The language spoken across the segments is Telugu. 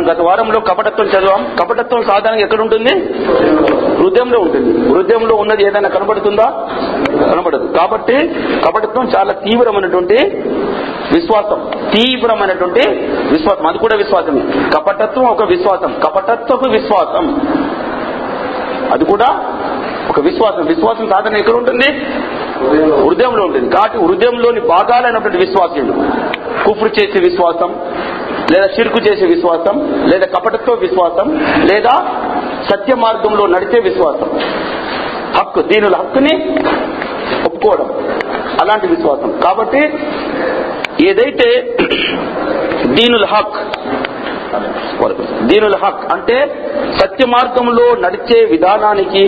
మనం గత వారంలో కపటత్వం చదివాం. కపటత్వం సాధారణంగా ఎక్కడ ఉంటుంది హృదయంలో ఉంటుంది. హృదయంలో ఉన్నది ఏదైనా కనబడుతుందా? కనబడదు. కాబట్టి కపటత్వం చాలా తీవ్రమైనటువంటి విశ్వాసం. తీవ్రమైనటువంటి విశ్వాసం. అది కూడా విశ్వాసమే. కపటత్వం ఒక విశ్వాసం. కపటత్వపు విశ్వాసం. అది కూడా ఒక విశ్వాసం. విశ్వాసం సాధన ఎక్కడ ఉంటుంది హృదయంలో ఉంటుంది. కాబట్టి హృదయంలోని భాగాలైనటువంటి విశ్వాసులు. కుఫ్రు చేసే విశ్వాసం. లేదా చిరుకు చేసే విశ్వాసం లేదా కపటతో విశ్వాసం లేదా సత్య మార్గంలో నడిచే విశ్వాసం. హక్కు దీనుల హక్కుని ఒప్పుకోవడం. అలాంటి విశ్వాసం. కాబట్టి ఏదైతే దీనుల హక్ దీనుల హక్ అంటే సత్య మార్గంలో నడిచే విధానానికి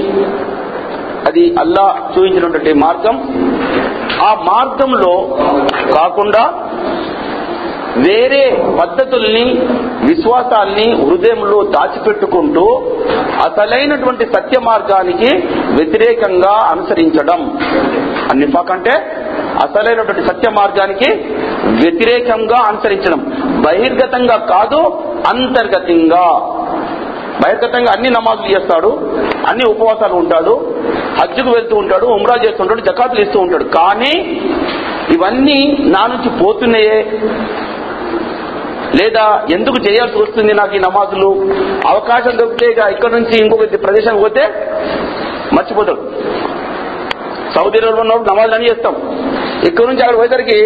అది అల్లా చూపించినటువంటి మార్గం. ఆ మార్గంలో కాకుండా వేరే పద్ధతుల్ని విశ్వాసాల్ని హృదయంలో దాచిపెట్టుకుంటూ అసలైనటువంటి సత్య మార్గానికి వ్యతిరేకంగా అనుసరించడం. అన్నిఫాక్ అంటే అసలైనటువంటి సత్య మార్గానికి వ్యతిరేకంగా అనుసరించడం. బహిర్గతంగా కాదు అంతర్గతంగా. బహిర్గతంగా అన్ని నమాజులు చేస్తాడు అన్ని ఉపవాసాలు ఉంటాడు హజ్జుకు వెళ్తూ ఉంటాడు ఉమ్రా చేస్తుంటాడు జకాతులు ఇస్తూ ఉంటాడు. కానీ ఇవన్నీ నా నుంచి పోతున్నాయే. లేదా ఎందుకు చేయాల్సి వస్తుంది నాకు ఈ నమాజులు? అవకాశం దొరికితే ఇక్కడ నుంచి ఇంకొక ప్రదేశానికి పోతే మర్చిపోతాడు సౌదీ అరేబియాలో ఉన్నప్పుడు నమాజులు అని చేస్తాం. ఇక్కడ నుంచి అక్కడ పోయేసరికి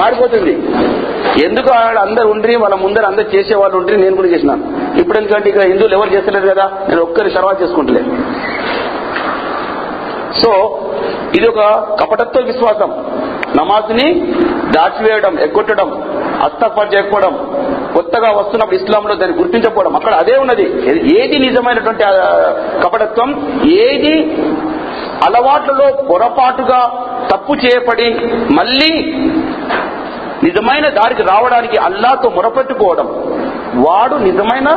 మారిపోతుంది. ఎందుకు ఆడ అందరు ఉండ్రి వాళ్ళ ముందర అందరు చేసే వాళ్ళు ఉండ్రి నేను కూడా చేసినాను. ఇప్పుడు ఎందుకంటే ఇక్కడ హిందువులు ఎవరు చేస్తలేరు కదా నేను ఒక్కరి తర్వాత చేసుకుంటలే. సో ఇది ఒక కపటత్వ విశ్వాసం. నమాజ్ని దాచివేయడం ఎగ్గొట్టడం అస్తఫర్ చేయకపోవడం కొత్తగా వస్తున్నప్పుడు ఇస్లాంలో దాన్ని గుర్తించకపోవడం అక్కడ అదే ఉన్నది. ఏది నిజమైనటువంటి కపటత్వం? ఏది అలవాట్లలో పొరపాటుగా తప్పు చేయబడి మళ్ళీ నిజమైన దారికి రావడానికి అల్లాతో మొరపెట్టుకోవడం. వాడు నిజమైన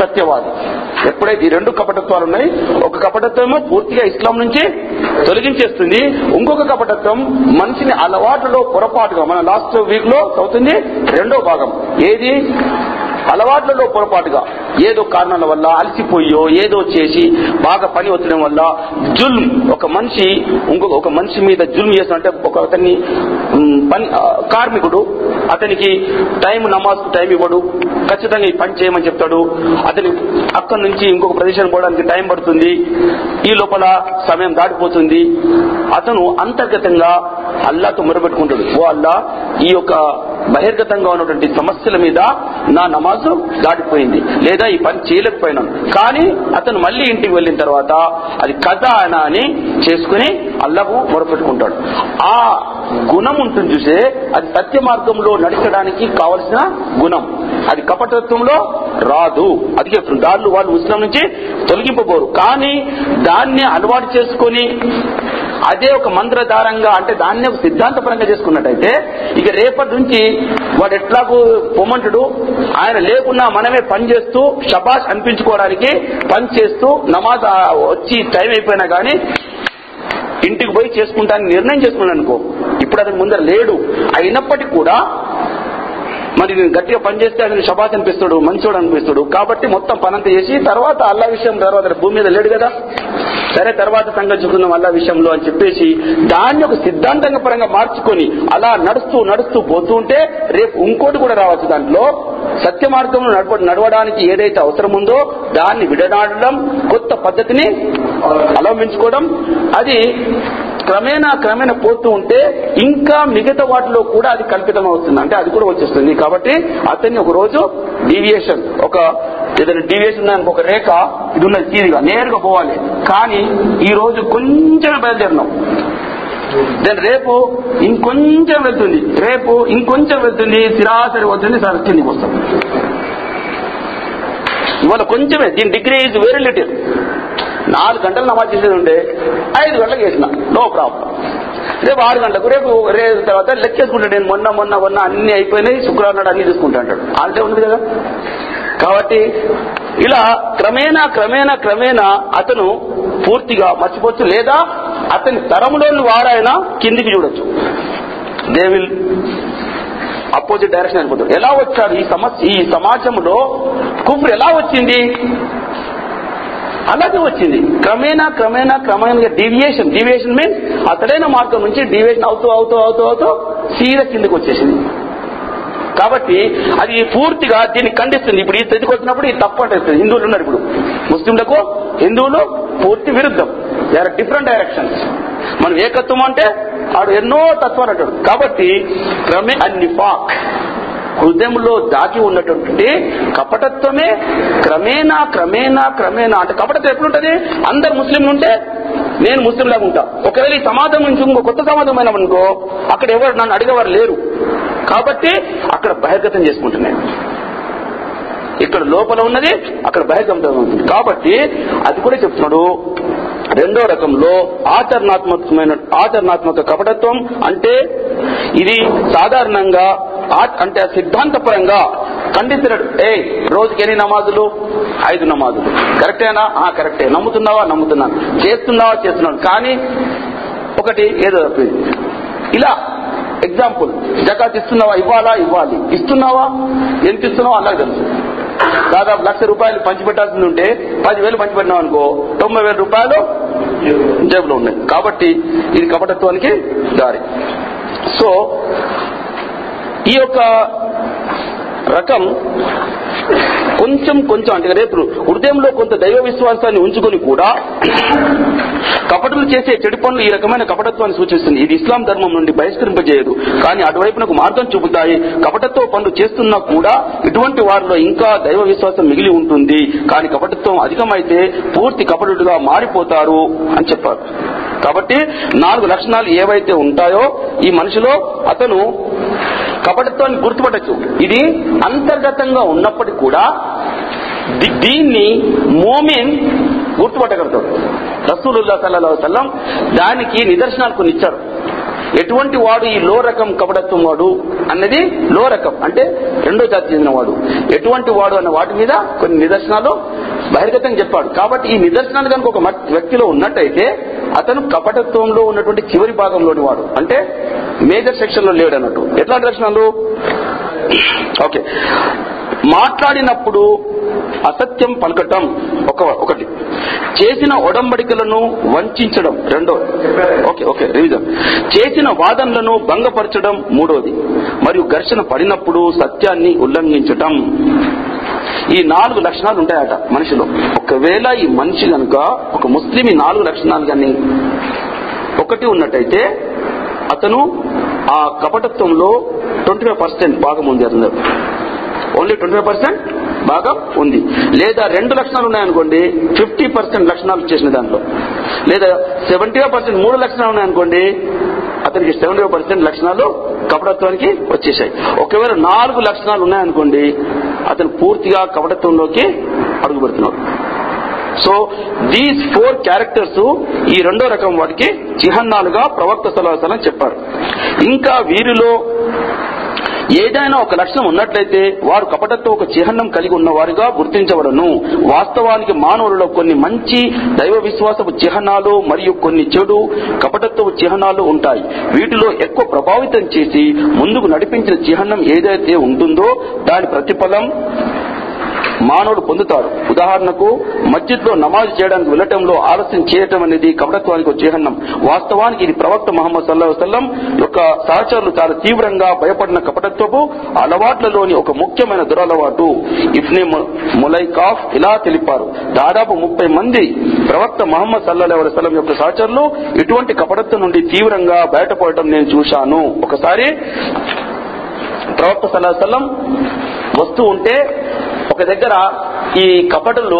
సత్యవాది. ఎప్పుడైతే ఈ రెండు కపటత్వాలు ఉన్నాయి ఒక కపటత్వం పూర్తిగా ఇస్లాం నుంచి తొలగించేస్తుంది ఇంకొక కపటత్వం మనిషిని అలవాట్లలో పొరపాటుగా మన లాస్ట్ వీక్లో అవుతుంది రెండో భాగం. ఏది? అలవాట్లలో పొరపాటుగా ఏదో కారణాల వల్ల అలసిపోయో ఏదో చేసి బాగా పని వచ్చడం వల్ల జుల్మ్ ఒక మనిషి ఇంకొక ఒక మనిషి మీద జుల్మ్ చేసినట్టే ఒక అతన్ని పని కార్మికుడు అతనికి టైం నమాజ్ టైం ఇవ్వడు ఖచ్చితంగా ఈ పని చేయమని చెప్తాడు అతని అక్కడి నుంచి ఇంకొక ప్రదేశానికి పోవడానికి టైం పడుతుంది ఈ లోపల సమయం దాటిపోతుంది. అతను అంతర్గతంగా అల్లాతో మొరబెట్టుకుంటాడు ఓ అల్లా ఈ యొక్క బహిర్గతంగా ఉన్నటువంటి సమస్యల మీద నా నమాజు దాటిపోయింది. లేదా ఈ పని చేయలేకపోయినాను కానీ అతను మళ్ళీ ఇంటికి వెళ్ళిన తర్వాత అది కథ అనా అని చేసుకుని అల్లకు మొరపెట్టుకుంటాడు. ఆ గుణం ఉంటుంది చూసే అది సత్య మార్గంలో నడిచడానికి కావలసిన గుణం. అది కపటత్వంలో రాదు. అది చెప్తుంది దాన్ని వాళ్ళు ముస్లిం నుంచి తొలగింపబోరు. కానీ దాన్ని అలవాటు చేసుకొని అదే ఒక మంత్రధారంగా అంటే దాన్ని ఒక సిద్ధాంతపరంగా చేసుకున్నట్టయితే ఇక రేపటి నుంచి వాడు ఎట్లాగూ పొమ్మంటుడు ఆయన లేకున్నా మనమే పని చేస్తూ షబాష్ అనిపించుకోవడానికి పని చేస్తూ నమాజ్ వచ్చి టైం అయిపోయినా కానీ ఇంటికి పోయి చేసుకుంటానని నిర్ణయం చేసుకున్నాను అనుకో ఇప్పుడు అతని ముందర లేడు. అయినప్పటికీ కూడా మరి నేను గట్టిగా పనిచేస్తే అతను షబాష్ అనిపిస్తాడు మంచోడు అనిపిస్తాడు. కాబట్టి మొత్తం పనంత చేసి తర్వాత అల్లా విషయం తర్వాత భూమి మీద లేడు కదా. సరే తర్వాత సంగతి చూసుకుందాం అల్లా విషయంలో అని చెప్పేసి దాన్ని ఒక సిద్ధాంతంగా పరంగా మార్చుకొని అలా నడుస్తూ నడుస్తూ పోతూ ఉంటే రేపు ఇంకోటి కూడా రావచ్చు దాంట్లో. సత్య మార్గంలో నడవ నడవడానికి ఏదైతే అవసరం ఉందో దాన్ని విడనాడడం కొత్త పద్ధతిని అవలంబించుకోవడం. అది క్రమేణా క్రమేణా పోతూ ఉంటే ఇంకా మిగతా వాటిలో కూడా అది కల్పితం అవుతుంది అంటే అది కూడా వచ్చేస్తుంది. కాబట్టి అతన్ని ఒక రోజు డీవియేషన్ ఒక ఏదైనా డీవియేషన్ దానికి ఒక రేఖ ఇది ఉన్నది తీరిగా నేరుగా పోవాలి. కానీ ఈ రోజు కొంచెం బయలుదేరినాం. దాని రేపు ఇంకొంచెం వెళ్తుంది. రేపు ఇంకొంచెం వెళ్తుంది. సిరాసరి వస్తుంది సార్ కిందికి వస్తాం. ఇవాళ కొంచెమే. దీని డిగ్రీ ఈజ్ వెరీ లిటిల్ నాలుగు గంటలు నమాజ్ చేసేది ఉండే ఐదు గంటలకు చేసిన. నో ప్రాబ్లం రేపు ఆరు గంటలకు రేపు రేపు తర్వాత లెక్కేసుకుంటాడు. నేను మొన్న మొన్న మొన్న అన్ని అయిపోయినాయి. శుక్రవారం నాడు అన్ని తీసుకుంటా అంటాడు. ఉంది కదా? కాబట్టి ఇలా క్రమేణా క్రమేణా క్రమేణా అతను పూర్తిగా మర్చిపోవచ్చు లేదా అతని తరములోని వారైనా కిందికి చూడొచ్చు. దే విల్ అపోజిట్ డైరెక్షన్ వెళ్ళిపోతారు ఎలా వచ్చారు ఈ సమస్య ఈ సమాజంలో? కుఫ్రు ఎలా వచ్చింది? అలాగే వచ్చింది. క్రమేణా క్రమేణా క్రమేణా డీవియేషన్ డీవియేషన్ మీన్స్ అతడైన మార్గం నుంచి డీవియేషన్ అవుతూ అవుతూ అవుతూ అవుతూ సీర కిందకు వచ్చేసింది. కాబట్టి అది పూర్తిగా దీన్ని ఖండిస్తుంది. ఇప్పుడు ఈ స్థితికి వచ్చినప్పుడు ఇది తప్పు అంటే హిందువులు ఉన్నారు ఇప్పుడు. ముస్లింలకు హిందువులు పూర్తి విరుద్ధం. దే ఆర్ డిఫరెంట్ డైరెక్షన్స్ మనం ఏకత్వం అంటే ఆడు ఎన్నో తత్వాలు అంటాడు. కాబట్టి క్రమే అన్ని ఫాక్ హృదయంలో దాగి ఉన్నటువంటి కపటత్వమే క్రమేణా క్రమేణా క్రమేణా. అంటే కపటత్వం ఎప్పుడుంటది అందరు ముస్లింలు ఉంటే నేను ముస్లింలాగా ఉంటా. ఒకవేళ ఈ సమాజం నుంచి ఇంకో కొత్త సమాజం అనుకో అక్కడ ఎవరు నన్ను అడిగేవారు లేరు. కాబట్టి అక్కడ బహిర్గతం చేసుకుంటున్నాను ఇక్కడ లోపల ఉన్నది అక్కడ బహిర్గతం ఉంటుంది కాబట్టి అది కూడా చెప్తున్నాడు. రెండో రకంలో ఆచరణాత్మకమైన ఆచరణాత్మక కపటత్వం అంటే ఇది సాధారణంగా అంటే సిద్ధాంతపరంగా ఖండిస్తున్నాడు ఏ రోజుకి ఎన్ని నమాజులు? ఐదు నమాజులు. కరెక్టేనా? ఆ కరెక్టే. నమ్ముతున్నావా? నమ్ముతున్నాను. చేస్తున్నావా? చేస్తున్నాను. కానీ ఒకటి ఏదో ఇలా ఎగ్జాంపుల్ జకాత్ ఇస్తున్నావా? ఇవ్వాలా? ఇవ్వాలి. ఇస్తున్నావా? ఎంత ఇస్తున్నావా అలా తెలుసు. దాదాపు లక్ష రూపాయలు పంచిపెట్టాల్సింది ఉంటే పదివేలు పంచిపెట్టినావు అనుకో తొంభై వేల రూపాయలు జేబులో ఉన్నాయి. కాబట్టి ఇది కపటత్వానికి దారి. సో ఈ యొక్క రకం కొంచెం కొంచెం అంటే రేపు హృదయంలో కొంత దైవ విశ్వాసాన్ని ఉంచుకొని కూడా కపటులు చేసే చెడు పనులు ఈ రకమైన కపటత్వాన్ని సూచిస్తుంది. ఇది ఇస్లాం ధర్మం నుండి బహిష్కరింపజేయదు. కానీ అటువైపునకు మార్గం చూపుతాయి. కపటత్వ పనులు చేస్తున్నా కూడా ఇటువంటి వారిలో ఇంకా దైవ విశ్వాసం మిగిలి ఉంటుంది. కానీ కపటత్వం అధికమైతే పూర్తి కపటుడుగా మారిపోతారు అని చెప్పారు. కాబట్టి నాలుగు లక్షణాలు ఏవైతే ఉంటాయో ఈ మనిషిలో అతను కపటత్వాన్ని గుర్తుపట్టచ్చు. ఇది అంతర్గతంగా ఉన్నప్పటికీ కూడా దీన్ని మోమిన్ గుర్తుపట్టగలుగుతాడు. రసూలుల్లా సల్లా సల్లం దానికి నిదర్శనాలు కొన్ని ఇచ్చారు ఎటువంటి వాడు ఈ లో రకం కపటత్వం వాడు అన్నది లో రకం అంటే రెండో జాతి చెందిన వాడు. ఎటువంటి వాడు అన్న వాటి మీద కొన్ని నిదర్శనాలు బహిర్గతంగా చెప్పాడు. కాబట్టి ఈ నిదర్శనాలు కనుక ఒక వ్యక్తిలో ఉన్నట్టయితే అతను కపటత్వంలో ఉన్నటువంటి చివరి భాగంలోని వాడు. అంటే మేజర్ సెక్షన్లో లేడు అన్నట్టు. ఎట్లాంటి లక్షణాలు? ఓకే. మాట్లాడినప్పుడు అసత్యం పలకటం ఒక ఒక చేసిన ఒడంబడికలను వంచడం రెండో ఓకే ఓకే రివిజన్. చేసిన వాదనలను భంగపరచడం మూడోది. మరియు ఘర్షణ పడినప్పుడు సత్యాన్ని ఉల్లంఘించటం. ఈ నాలుగు లక్షణాలు ఉంటాయట మనిషిలో. ఒకవేళ ఈ మనిషి కనుక ఒక ముస్లిం ఈ నాలుగు లక్షణాలు కానీ ఒకటి ఉన్నట్టయితే అతను ఆ కపటత్వంలో ట్వంటీ ఫైవ్ పర్సెంట్ భాగం ఉంది అతను. Only twenty five percent? భాగం ఉంది. లేదా రెండు లక్షణాలు ఉన్నాయనుకోండి ఫిఫ్టీ పర్సెంట్ లక్షణాలు వచ్చేసిన దాంట్లో. లేదా సెవెంటీ పర్సెంట్ మూడు లక్షణాలు ఉన్నాయనుకోండి అతనికి సెవెంటీ పర్సెంట్ లక్షణాలు కపటత్వానికి వచ్చేసాయి ఒకవేళ నాలుగు లక్షణాలు ఉన్నాయనుకోండి అతను పూర్తిగా కపటత్వంలోకి అడుగు పెడుతున్నాడు సో దీస్ ఫోర్ క్యారెక్టర్స్ ఈ రెండో రకం వాటికి చిహ్నాలుగా ప్రవక్త సలహాసనం చెప్పారు. ఇంకా వీరిలో ఏదైనా ఒక లక్షణం ఉన్నట్లయితే వారు కపటత్వం ఒక చిహ్నం కలిగి ఉన్నవారుగా గుర్తించబడను. వాస్తవానికి మానవులలో కొన్ని మంచి దైవ విశ్వాసపు చిహ్నాలు మరియు కొన్ని చెడు కపటత్వపు చిహ్నాలు ఉంటాయి. వీటిలో ఎక్కువ ప్రభావితం చేసి ముందుకు నడిపించిన చిహ్నం ఏదైతే ఉంటుందో దాని ప్రతిఫలం మానవుడు పొందుతాడు. ఉదాహరణకు మస్జిద్లో నమాజ్ చేయడానికి వెళ్ళటంలో ఆలస్యం చేయటం అనేది కపటత్వానికి ఒక చిహ్నం. వాస్తవానికి ఇది ప్రవక్త మహమ్మద్ సల్లాహు వసల్లం యొక్క సహచరులు చాలా తీవ్రంగా భయపడిన కపటత్వపు అలవాట్లలోని ఒక ముఖ్యమైన దురలవాటు. ఇఫ్నే ములైకాఫ్ ఇలా తెలిపారు. దాదాపు ముప్పై మంది ప్రవక్త మహమ్మద్ సల్లాహు వసల్లం యొక్క సహచరులు ఇటువంటి కపటత్వం నుండి తీవ్రంగా బయటపడటం నేను చూశాను. ఒకసారి ప్రవక్త సల్లాహం వస్తూ ఉంటే ఒక దగ్గర ఈ కపటలు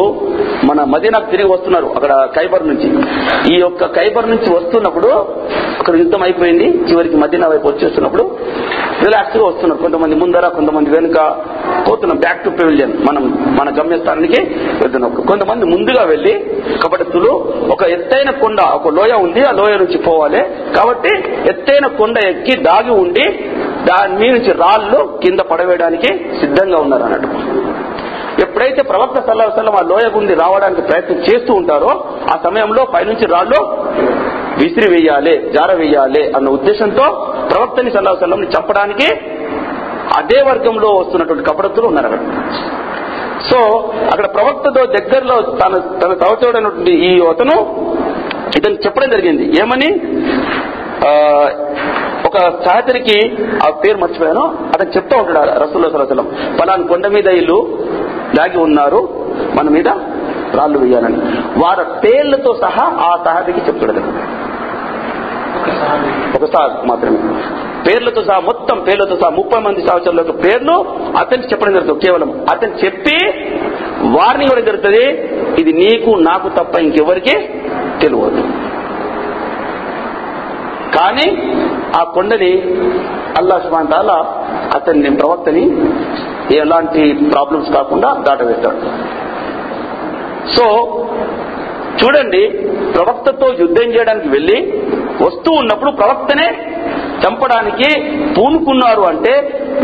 మన మదీనాకు తిరిగి వస్తున్నారు అక్కడ ఖైబర్ నుంచి. ఈ యొక్క ఖైబర్ నుంచి వస్తున్నప్పుడు అక్కడ యుద్ధం అయిపోయింది చివరికి మదీనా వైపు వచ్చేస్తున్నప్పుడు రిలాక్స్గా వస్తున్నారు. కొంతమంది ముందర కొంతమంది వెనుక పోతున్నాం బ్యాక్ టు పెవిలియన్ మనం మన గమ్యస్థానానికి వెళ్తున్నాం. కొంతమంది ముందుగా వెళ్ళి కపటస్తులు ఒక ఎత్తైన కొండ ఒక లోయ ఉంది ఆ లోయ నుంచి పోవాలి. కాబట్టి ఎత్తైన కొండ ఎక్కి దాగి ఉండి దాని నుంచి రాళ్ళు కింద పడవేయడానికి సిద్ధంగా ఉన్నారు అన్నట్టు. ఎప్పుడైతే ప్రవక్త సల్లాహు సల్లం ఆ లోయ గుండి రావడానికి ప్రయత్నం చేస్తూ ఉంటారో ఆ సమయంలో పైనుంచి రాళ్ళు విసిరి వేయాలి జార వేయాలి అన్న ఉద్దేశంతో ప్రవక్తని సల్లాహు సల్లం చంపడానికి అదే వర్గంలో వస్తున్నటువంటి కపడతులు ఉన్నారు అక్కడ. సో అక్కడ ప్రవక్తతో దగ్గరలో తన తన తవచోడైనటువంటి ఈ అతను ఇతను చెప్పడం జరిగింది. ఏమని? ఒక సహచరికి ఆ పేరు మర్చిపోయాను. అతను చెప్తా ఉంటాడు రసూల్లో సలసలం పలాని కొండ మీద ఇల్లు దాగి ఉన్నారు మన మీద రాళ్ళు వేయాలని. వారి పేర్లతో సహా ఆ సహాబికి చెప్తాడు ఒక సార్ మాత్రమే. పేర్లతో సహా మొత్తం పేర్లతో సహా ముప్పై మంది సంవత్సరాల పేర్లు అతనికి చెప్పడం జరుగుతుంది కేవలం అతను చెప్పి వారిని ఇవ్వడం జరుగుతుంది. ఇది నీకు నాకు తప్ప ఇంకెవరికి తెలియదు. కానీ ఆ కొండని అల్లా సుబాన్ తాలా అతన్ని ప్రవక్తని ఎలాంటి ప్రాబ్లమ్స్ కాకుండా దాటవేస్తాడు సో చూడండి ప్రవక్తతో యుద్ధం చేయడానికి వెళ్ళి వస్తూ ఉన్నప్పుడు ప్రవక్తనే చంపడానికి పూనుకున్నారు అంటే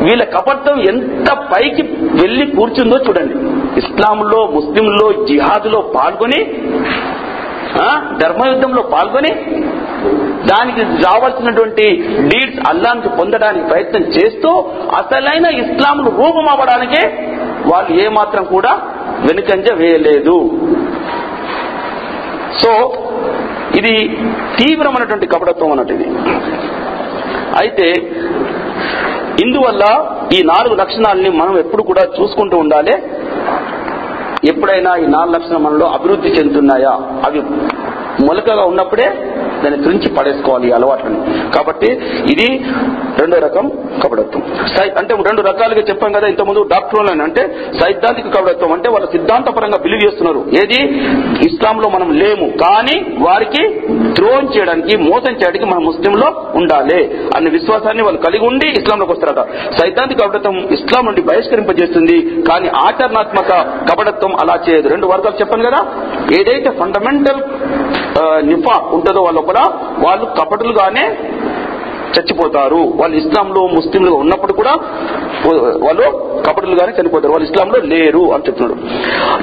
వీళ్ళ కపట్టం ఎంత పైకి వెళ్ళి కూర్చుందో చూడండి. ఇస్లాంలో ముస్లింలో జిహాదులో పాల్గొని ధర్మయుద్ధంలో పాల్గొని దానికి రావాల్సినటువంటి డీడ్స్ అల్లానికి పొందడానికి ప్రయత్నం చేస్తూ అసలైన ఇస్లాంను రూపం అవ్వడానికే వాళ్ళు ఏమాత్రం కూడా వెనుకంజ వేయలేదు. సో ఇది తీవ్రమైనటువంటి కపటత్వం అన్నట్టు ఇది. అయితే ఇందువల్ల ఈ నాలుగు లక్షణాలని మనం ఎప్పుడు కూడా చూసుకుంటూ ఉండాలి. ఎప్పుడైనా ఈ నాలుగు లక్షణాలు మనలో అభివృద్ధి చెందుతున్నాయా? అవి మొలకగా ఉన్నప్పుడే దాన్ని తురించి పడేసుకోవాలి ఈ అలవాట్లని కాబట్టి ఇది రెండో రకం. కపడత్వం సై- అంటే రెండు రకాలుగా చెప్పాం కదా ఇంతకుముందు డాక్టర్లని. అంటే సైద్ధాంతిక కపడత్వం అంటే వాళ్ళ సిద్ధాంతపరంగా బిలీవ్ చేస్తున్నారు. ఏది? ఇస్లాంలో మనం లేము. కానీ వారికి ద్రోహం చేయడానికి మోసం చేయడానికి మనం ముస్లింలో ఉండాలి అనే విశ్వాసాన్ని వాళ్ళు కలిగి ఉండి ఇస్లాంలోకి వస్తారట. సైద్ధాంతిక కపడత్వం ఇస్లాం నుండి బహిష్కరింపజేస్తుంది. కానీ ఆచరణాత్మక కపడత్వం అలా చేయదు. రెండు వర్గాలు చెప్పాను కదా. ఏదైతే ఫండమెంటల్ నిఫా ఉంటుందో వాళ్ళ లోపల వాళ్ళు కపటులుగానే చచ్చిపోతారు. వాళ్ళు ఇస్లాంలో ముస్లింలు ఉన్నప్పుడు కూడా వాళ్ళు కపటులుగానే చనిపోతారు. వాళ్ళు ఇస్లాంలో లేరు అని చెప్తున్నాడు.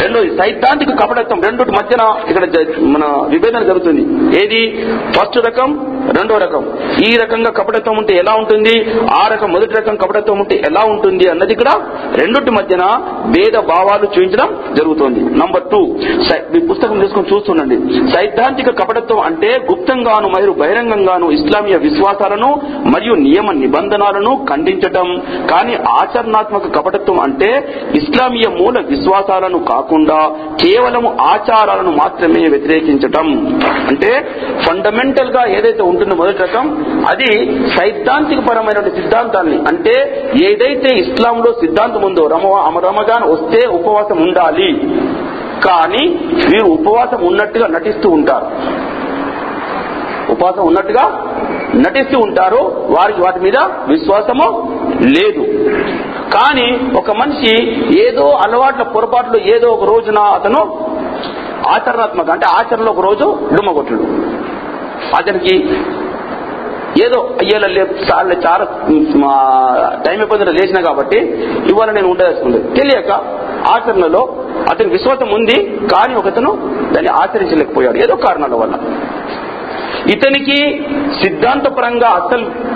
రెండు సైద్ధాంతిక కపటత్వం రెండు మధ్యన ఇక్కడ మన విభేదన జరుగుతుంది. ఏది? ఫస్ట్ రకం రెండో రకం. ఈ రకంగా కపటత్వం ఉంటే ఎలా ఉంటుంది? ఆ రకం మొదటి రకం కపటత్వం ఉంటే ఎలా ఉంటుంది అన్నది ఇక్కడ రెండుటి మధ్యన భేద భావాలు చూపించడం జరుగుతుంది. నంబర్ టూ సై- మీ పుస్తకం తీసుకొని చూస్తుండండి. సైద్ధాంతిక కపటత్వం అంటే గుప్తంగాను మరియు బహిరంగంగాను ఇస్లామీయ విశ్వాసాలను మరియు నియమ నిబంధనలను ఖండించటం. కానీ ఆచరణాత్మక కపటత్వం అంటే ఇస్లామీయ మూల విశ్వాసాలను కాకుండా కేవలం ఆచారాలను మాత్రమే వ్యతిరేకించటం. అంటే ఫండమెంటల్గా ఏదైతే ఉంటుందో మొదటి రకం అది సైద్ధాంతిక పరమైన సిద్ధాంతాన్ని. అంటే ఏదైతే ఇస్లాంలో సిద్ధాంతం ఉందో రమ రమగాన్ వస్తే ఉపవాసం ఉండాలి. కానీ వీరు ఉపవాసం ఉన్నట్టుగా నటిస్తూ ఉంటారు. ఉపవాసం ఉన్నట్టుగా నటిస్తూ ఉంటారు వారికి వాటి మీద విశ్వాసము లేదు. కానీ ఒక మనిషి ఏదో అలవాట్ల పొరపాట్లు ఏదో ఒక రోజున అతను ఆచరణాత్మక అంటే ఆచరణలో ఒక రోజు డుమ్మగొట్టుడు. అతనికి ఏదో అయ్యేలా లే చాలా చాలా మా టైం అయిపోయిందో లేచిన కాబట్టి ఇవాళ నేను ఉండదలుచుకుంది. తెలియక ఆచరణలో అతని విశ్వాసం ఉంది కానీ ఒకతను దాన్ని ఆచరించలేకపోయాడు. ఏదో కారణాల వల్ల. ఇతనికి సిద్ధాంతపరంగా అసలు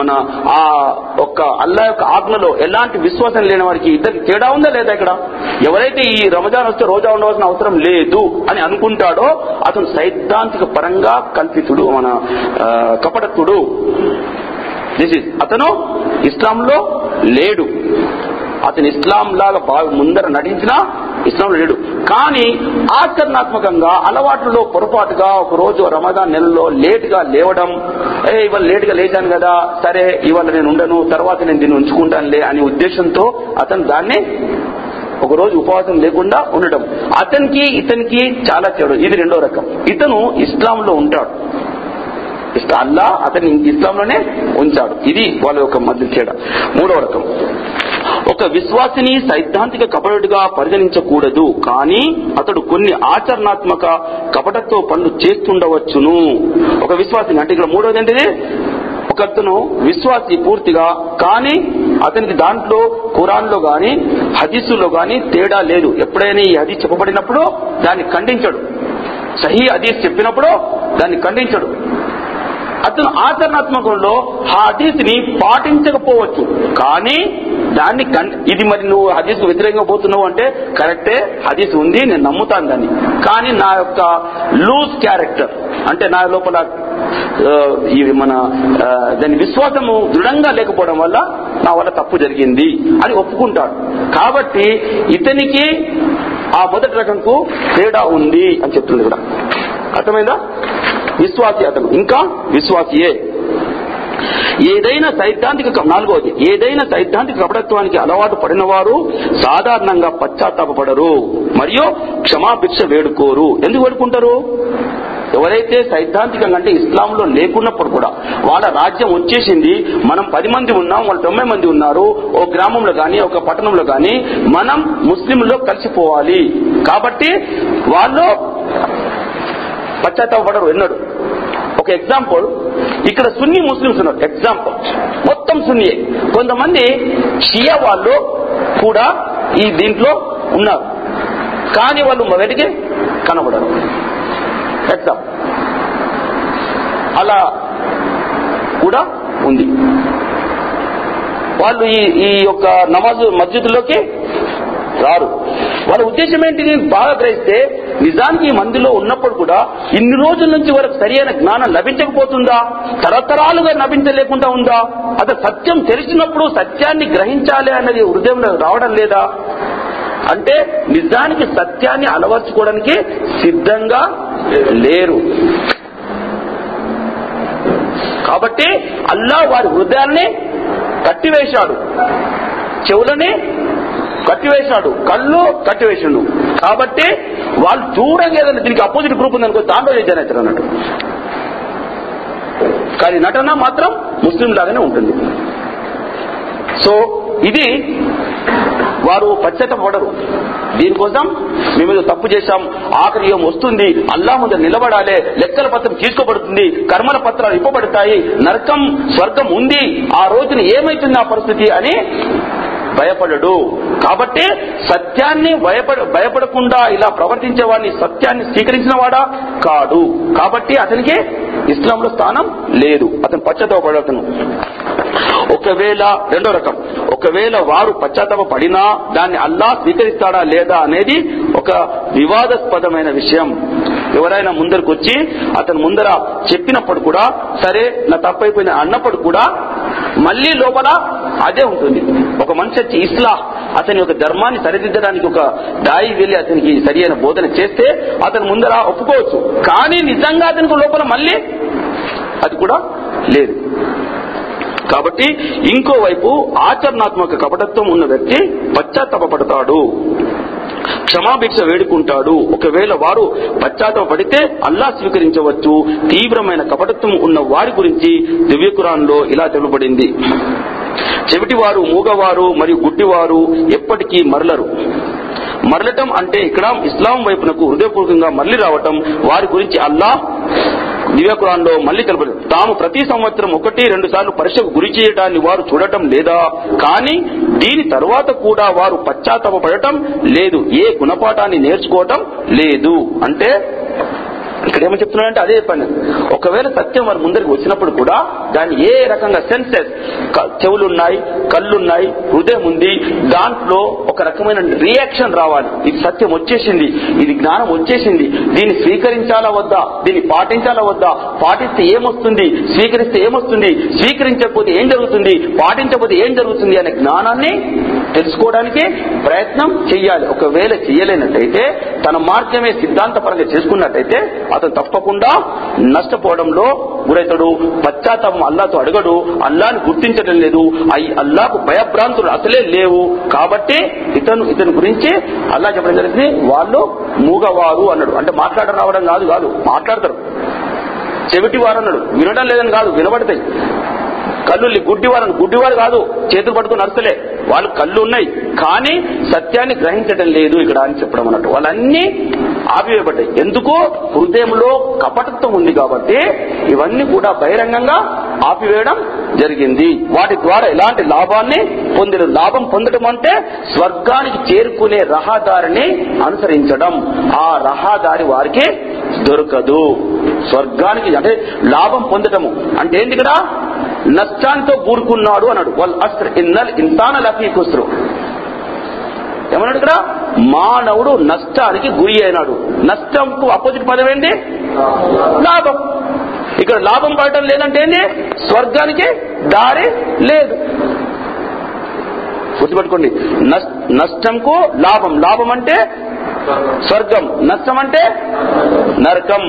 మన ఆ ఒక్క అల్లా యొక్క ఆజ్ఞలో ఎలాంటి విశ్వాసం లేని వారికి ఇద్దరు తేడా ఉందా లేదా ఇక్కడ? ఎవరైతే ఈ రమజాన్ వస్తే రోజా ఉండవలసిన అవసరం లేదు అని అనుకుంటాడో అతను సైద్ధాంతిక పరంగా కల్పితుడు మన కపటత్తుడు. దిస్ ఇస్ అతను ఇస్లాంలో లేడు. అతను ఇస్లాం లాగా బాగా ముందర నటించినా ఇస్లాంలో లేడు. కానీ ఆచరణాత్మకంగా అలవాటులో పొరపాటుగా ఒక రోజు రమదాన్ నెలలో లేటుగా లేవడం ఏ ఇవాళ లేటుగా లేచాను కదా సరే ఇవాళ నేను ఉండను తర్వాత నేను దీన్ని ఉంచుకుంటానులే అనే ఉద్దేశంతో అతను దాన్ని ఒక రోజు ఉపవాసం లేకుండా ఉండడం. అతనికి ఇతనికి చాలా తేడా ఇది రెండో రకం. ఇతను ఇస్లాంలో ఉంటాడు. ఇస్లా అల్లా అతన్ని ఇస్లాంలోనే ఉంచాడు. ఇది వాళ్ళ యొక్క మధ్య తేడా. మూడవ రకం. ఒక విశ్వాసిని సైద్ధాంతిక కపటుగా పరిగణించకూడదు. కానీ అతడు కొన్ని ఆచరణాత్మక కపటతో పనులు చేస్తుండవచ్చును. ఒక విశ్వాసిని అంటే ఇక్కడ మూడవది ఏంటిది? ఒక అతను విశ్వాసి పూర్తిగా కానీ అతనికి దాంట్లో ఖురాన్లో గాని హదీసుల్లో గాని తేడా లేదు. ఎప్పుడైనా ఈ హదీస్ చెప్పబడినప్పుడు దాన్ని ఖండించడు. సహీ హదీస్ చెప్పినప్పుడు దాన్ని ఖండించడు. అతను ఆచరణాత్మకంలో ఆ హదీస్ని పాటించకపోవచ్చు. కానీ దాన్ని కన్- ఇది మరి నువ్వు హదీస్ వ్యతిరేకంగా పోతున్నావు అంటే కరెక్టే హదీస్ ఉంది నేను నమ్ముతాను దాన్ని. కానీ నా యొక్క లూజ్ క్యారెక్టర్ అంటే నా లోపల ఇది మన దాని విశ్వాసము దృఢంగా లేకపోవడం వల్ల నా వల్ల తప్పు జరిగింది అని ఒప్పుకుంటాడు. కాబట్టి ఇతనికి ఆ మొదటి రకంకు తేడా ఉంది అని చెప్తుంది ఇక్కడ. అర్థమైందా? విశ్వాసి అతను ఇంకా విశ్వాసియే. ఏదైనా సైద్ధాంతిక నాలుగోది ఏదైనా సైద్ధాంతిక కపటత్వానికి అలవాటు పడిన వారు సాధారణంగా పశ్చాత్తాపడరు మరియు క్షమాభిక్ష వేడుకోరు. ఎందుకు వేడుకుంటారు? ఎవరైతే సైద్ధాంతికంగా అంటే ఇస్లాంలో లేకున్నప్పుడు కూడా వాళ్ళ రాజ్యం వచ్చేసింది మనం పది మంది ఉన్నాం వాళ్ళు తొంభై మంది ఉన్నారు ఓ గ్రామంలో గాని ఒక పట్టణంలో గాని మనం ముస్లింలో కలిసిపోవాలి. కాబట్టి వాళ్ళు పశ్చాత్తాపడరు ఎన్నడు ఒక ఎగ్జాంపుల్ ఇక్కడ సున్నీ ముస్లిమ్స్ ఉన్నారు. ఎగ్జాంపుల్ మొత్తం సున్నియే. కొంతమంది షియా వాళ్ళు కూడా ఈ దీంట్లో ఉన్నారు. కానీ వాళ్ళు మొదటికి కనబడరు. ఎగ్జాంపుల్ అలా కూడా ఉంది. వాళ్ళు ఈ ఈ యొక్క నమాజు మస్జిద్లోకి రారు. వాళ్ళ ఉద్దేశం ఏంటిది బాగా గ్రహిస్తే నిజానికి ఈ మందిలో ఉన్నప్పుడు కూడా ఇన్ని రోజుల నుంచి వరకు సరైన జ్ఞానం లభించకపోతుందా? తరతరాలుగా లభించలేకుండా ఉందా? అది సత్యం తెలిసినప్పుడు సత్యాన్ని గ్రహించాలి అన్నది హృదయంలో రావడం లేదా? అంటే నిజానికి సత్యాన్ని అలవర్చుకోవడానికి సిద్ధంగా లేరు. కాబట్టి అల్లా వారి హృదయాల్ని కట్టివేశాడు. చెవులని కట్టివేశాడు. కళ్ళు కట్టివేశాడు కాబట్టి వాళ్ళు దూరంగా ఏదైనా దీనికి అపోజిట్ గ్రూప్ ఉందనుకో దాంట్లో జనైతారు అన్నట్టు. కానీ నటన మాత్రం ముస్లిం లాగానే ఉంటుంది. సో ఇది వారు పశ్చాత్తపడరు దీనికోసం మేము తప్పు చేశాం ఆఖరి వస్తుంది అల్లా ముందు నిలబడాలి లెక్కల పత్రం తీసుకోబడుతుంది కర్మల పత్రాలు ఇవ్వబడతాయి నరకం స్వర్గం ఉంది ఆ రోజున ఏమైతుంది ఆ పరిస్థితి అని భయపడడు. కాబట్టి సత్యాన్ని భయపడ భయపడకుండా ఇలా ప్రవర్తించే వాడిని సత్యాన్ని స్వీకరించిన వాడా? కాడు కాబట్టి అతనికి ఇస్లాంలో స్థానం లేదు. అతను పశ్చాత్తాపడతను ఒకవేళ రెండో రకం. ఒకవేళ వారు పశ్చాత్తాప పడినా దాన్ని అల్లా స్వీకరిస్తాడా లేదా అనేది ఒక వివాదాస్పదమైన విషయం. ఎవరైనా ముందరకు వచ్చి అతను ముందర చెప్పినప్పుడు కూడా సరే నా తప్పైపోయింది అన్నప్పుడు కూడా మళ్ళీ లోపల అదే ఉంటుంది. ఒక మనిషి వచ్చి ఇస్లా అతని యొక్క ధర్మాన్ని సరిదిద్దడానికి ఒక దాయి వెళ్ళి అతనికి సరి అయిన బోధన చేస్తే అతను ముందర ఒప్పుకోవచ్చు. కానీ నిజంగా అతనికి లోపల మళ్ళీ అది కూడా లేదు. కాబట్టి ఇంకోవైపు ఆచరణాత్మక కపటత్వం ఉన్న వ్యక్తి పశ్చాత్తాపడతాడు క్షమాభిక్ష వేడుకుంటాడు. ఒకవేళ వారు పశ్చాత్తాపడితే అల్లా స్వీకరించవచ్చు. తీవ్రమైన కపటత్వం ఉన్న వారి గురించి దివ్యకురాన్లో ఇలా తెలుపబడింది. చెవిటివారు మూగవారు మరియు గుడ్డివారు ఎప్పటికీ మరలరు. మరలటం అంటే ఇక్కడ ఇస్లాం వైపునకు హృదయపూర్వకంగా మరలి రావటం వారి గురించి అల్లా దివ్యకురాన్లో మళ్ళీ కలపలేదు తాము ప్రతి సంవత్సరం ఒకటి రెండు సార్లు పరీక్షకు గురి చేయడాన్ని వారు చూడటం లేదా? కానీ దీని తర్వాత కూడా వారు పశ్చాత్తాపడటం లేదు. ఏ గుణపాఠాన్ని నేర్చుకోవటం లేదు. అంటే ఇక్కడ ఏమని చెప్తున్నాడంటే అదే చెప్పండి. ఒకవేళ సత్యం వారి ముందరికి వచ్చినప్పుడు కూడా దాన్ని ఏ రకంగా సెన్సెస్ చెవులున్నాయి కళ్ళున్నాయి హృదయం ఉంది దాంట్లో ఒక రకమైన రియాక్షన్ రావాలి. ఇది సత్యం వచ్చేసింది ఇది జ్ఞానం వచ్చేసింది దీన్ని స్వీకరించాలా వద్దా దీన్ని పాటించాలా వద్దా పాటిస్తే ఏమొస్తుంది స్వీకరిస్తే ఏమొస్తుంది స్వీకరించకపోతే ఏం జరుగుతుంది పాటించకపోతే ఏం జరుగుతుంది అనే జ్ఞానాన్ని తెలుసుకోవడానికి ప్రయత్నం చెయ్యాలి. ఒకవేళ చెయ్యలేనట్టయితే తన మార్గమే సిద్ధాంతపరంగా చేసుకున్నట్టయితే అతను తప్పకుండా నష్టపోవడంలో గురైతాడు. పశ్చాత్తాపం అల్లాతో అడగడు. అల్లాని గుర్తించడం లేదు. అయి అల్లాకు భయభ్రాంతులు అసలే లేవు. కాబట్టి ఇతను ఇతని గురించి అల్లా చెప్పడం జరిగింది. వాళ్ళు మూగవారు అన్నాడు. అంటే మాట్లాడడం రావడం కాదు కాదు మాట్లాడతారు. చెవిటి వారు అన్నాడు. వినడం లేదని కాదు వినబడతాయి. కళ్ళు గుడ్డివారు గుడ్డివారు కాదు చేతులు పట్టుకుని నడుస్తలే. వాళ్ళు కళ్ళు ఉన్నాయి కానీ సత్యాన్ని గ్రహించడం లేదు ఇక్కడ అని చెప్పడం అన్నట్టు. వాళ్ళన్నీ ఆపివేయబడ్డాయి ఎందుకు? హృదయంలో కపటత్వం ఉంది కాబట్టి ఇవన్నీ కూడా బహిరంగంగా ఆపివేయడం జరిగింది. వాటి ద్వారా ఎలాంటి లాభాన్ని పొందిన లాభం పొందడం అంటే స్వర్గానికి చేరుకునే రహదారిని అనుసరించడం. ఆ రహదారి వారికి దొరకదు. స్వర్గానికి అంటే లాభం పొందటము. అంటే ఏంటి ఇక్కడ? నష్టాంతో కూరుకున్నాడు అన్నాడు. వాళ్ళు అస్త్ర ఇన్నల్ ఇంతాన లఫీ కుస్రు. ఏమన్నాడు ఇక్కడ? మానవుడు నష్టానికి గురి అయినాడు. నష్టంకు అపోజిట్ పదం ఏంటి? లాభం. ఇక్కడ లాభం పడటం లేదంటే ఏంటి? స్వర్గానికి దారి లేదు. గుర్తుపెట్టుకోండి. నష్టంకు లాభం. లాభం అంటే స్వర్గం. నష్టం అంటే నరకం.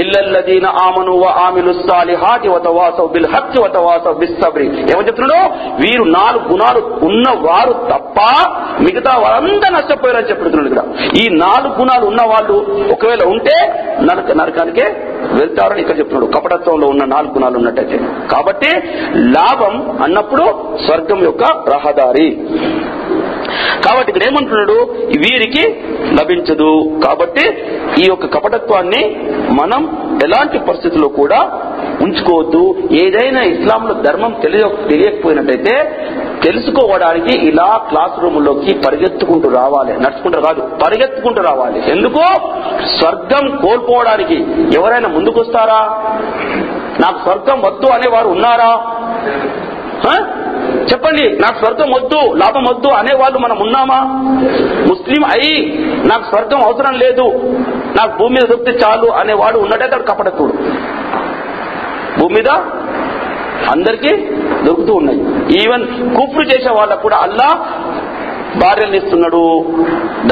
ఇల్లల్లదీన ఆమను వ ఆమిలు సాలిహాతి వతవాసవ్ బిల్ హక్కి వతవాసవ్ బిస్సబ్రి. ఏమని చెప్తున్నాడు? వీరు నాలుగు గుణాలు ఉన్న వారు తప్ప మిగతా వారంతా నష్టపోయారని చెప్తున్నాడు ఇక్కడ. ఈ నాలుగు గుణాలు ఉన్న వాళ్ళు ఒకవేళ ఉంటే నరక నరకానికే వెళ్తారని ఇక్కడ చెప్తున్నాడు. కపటత్వంలో ఉన్న నాలుగు గుణాలు ఉన్నట్టయితే. కాబట్టి లాభం అన్నప్పుడు స్వర్గం యొక్క రహదారి. కాబట్టి ఇక్కడ ఏమంటున్నాడు? వీరికి లభించదు. కాబట్టి ఈ యొక్క కపటత్వాన్ని మనం ఎలాంటి పరిస్థితుల్లో కూడా ఉంచుకోవద్దు. ఏదైనా ఇస్లాంలో ధర్మం తెలియ తెలియకపోయినట్టయితే తెలుసుకోవడానికి ఇలా క్లాస్ రూమ్లోకి పరిగెత్తుకుంటూ రావాలి. నడుచుకుంటూ కాదు పరిగెత్తుకుంటూ రావాలి. ఎందుకు? స్వర్గం కోల్పోవడానికి. ఎవరైనా ముందుకొస్తారా? నాకు స్వర్గం వద్దు అనేవారు ఉన్నారా? చెప్పండి నాకు స్వర్గం వద్దు లాభం వద్దు అనేవాళ్ళు మనం ఉన్నామా? ముస్లిం అయి నాకు స్వర్గం అవసరం లేదు నాకు భూమి మీద దొరికితే చాలు అనేవాడు ఉన్నట్టయితే అతడు కపడకూడు భూమి మీద అందరికీ దొరుకుతూ ఉన్నాయి. ఈవెన్ కుఫ్రు చేసే వాళ్ళకు కూడా అల్లా భార్యల్ని ఇస్తున్నాడు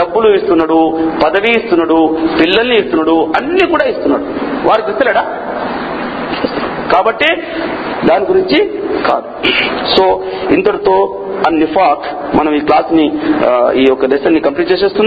డబ్బులు ఇస్తున్నాడు పదవి ఇస్తున్నాడు పిల్లల్ని ఇస్తున్నాడు అన్ని కూడా ఇస్తున్నాడు. వారికి ఇస్తలేడా. కాబట్టి దాని గురించి కాదు. సో ఇంతటితో అన్ నిఫాక్ మనం ఈ క్లాస్ని ఈ యొక్క లెసన్ని కంప్లీట్ చేసేస్తున్నాం.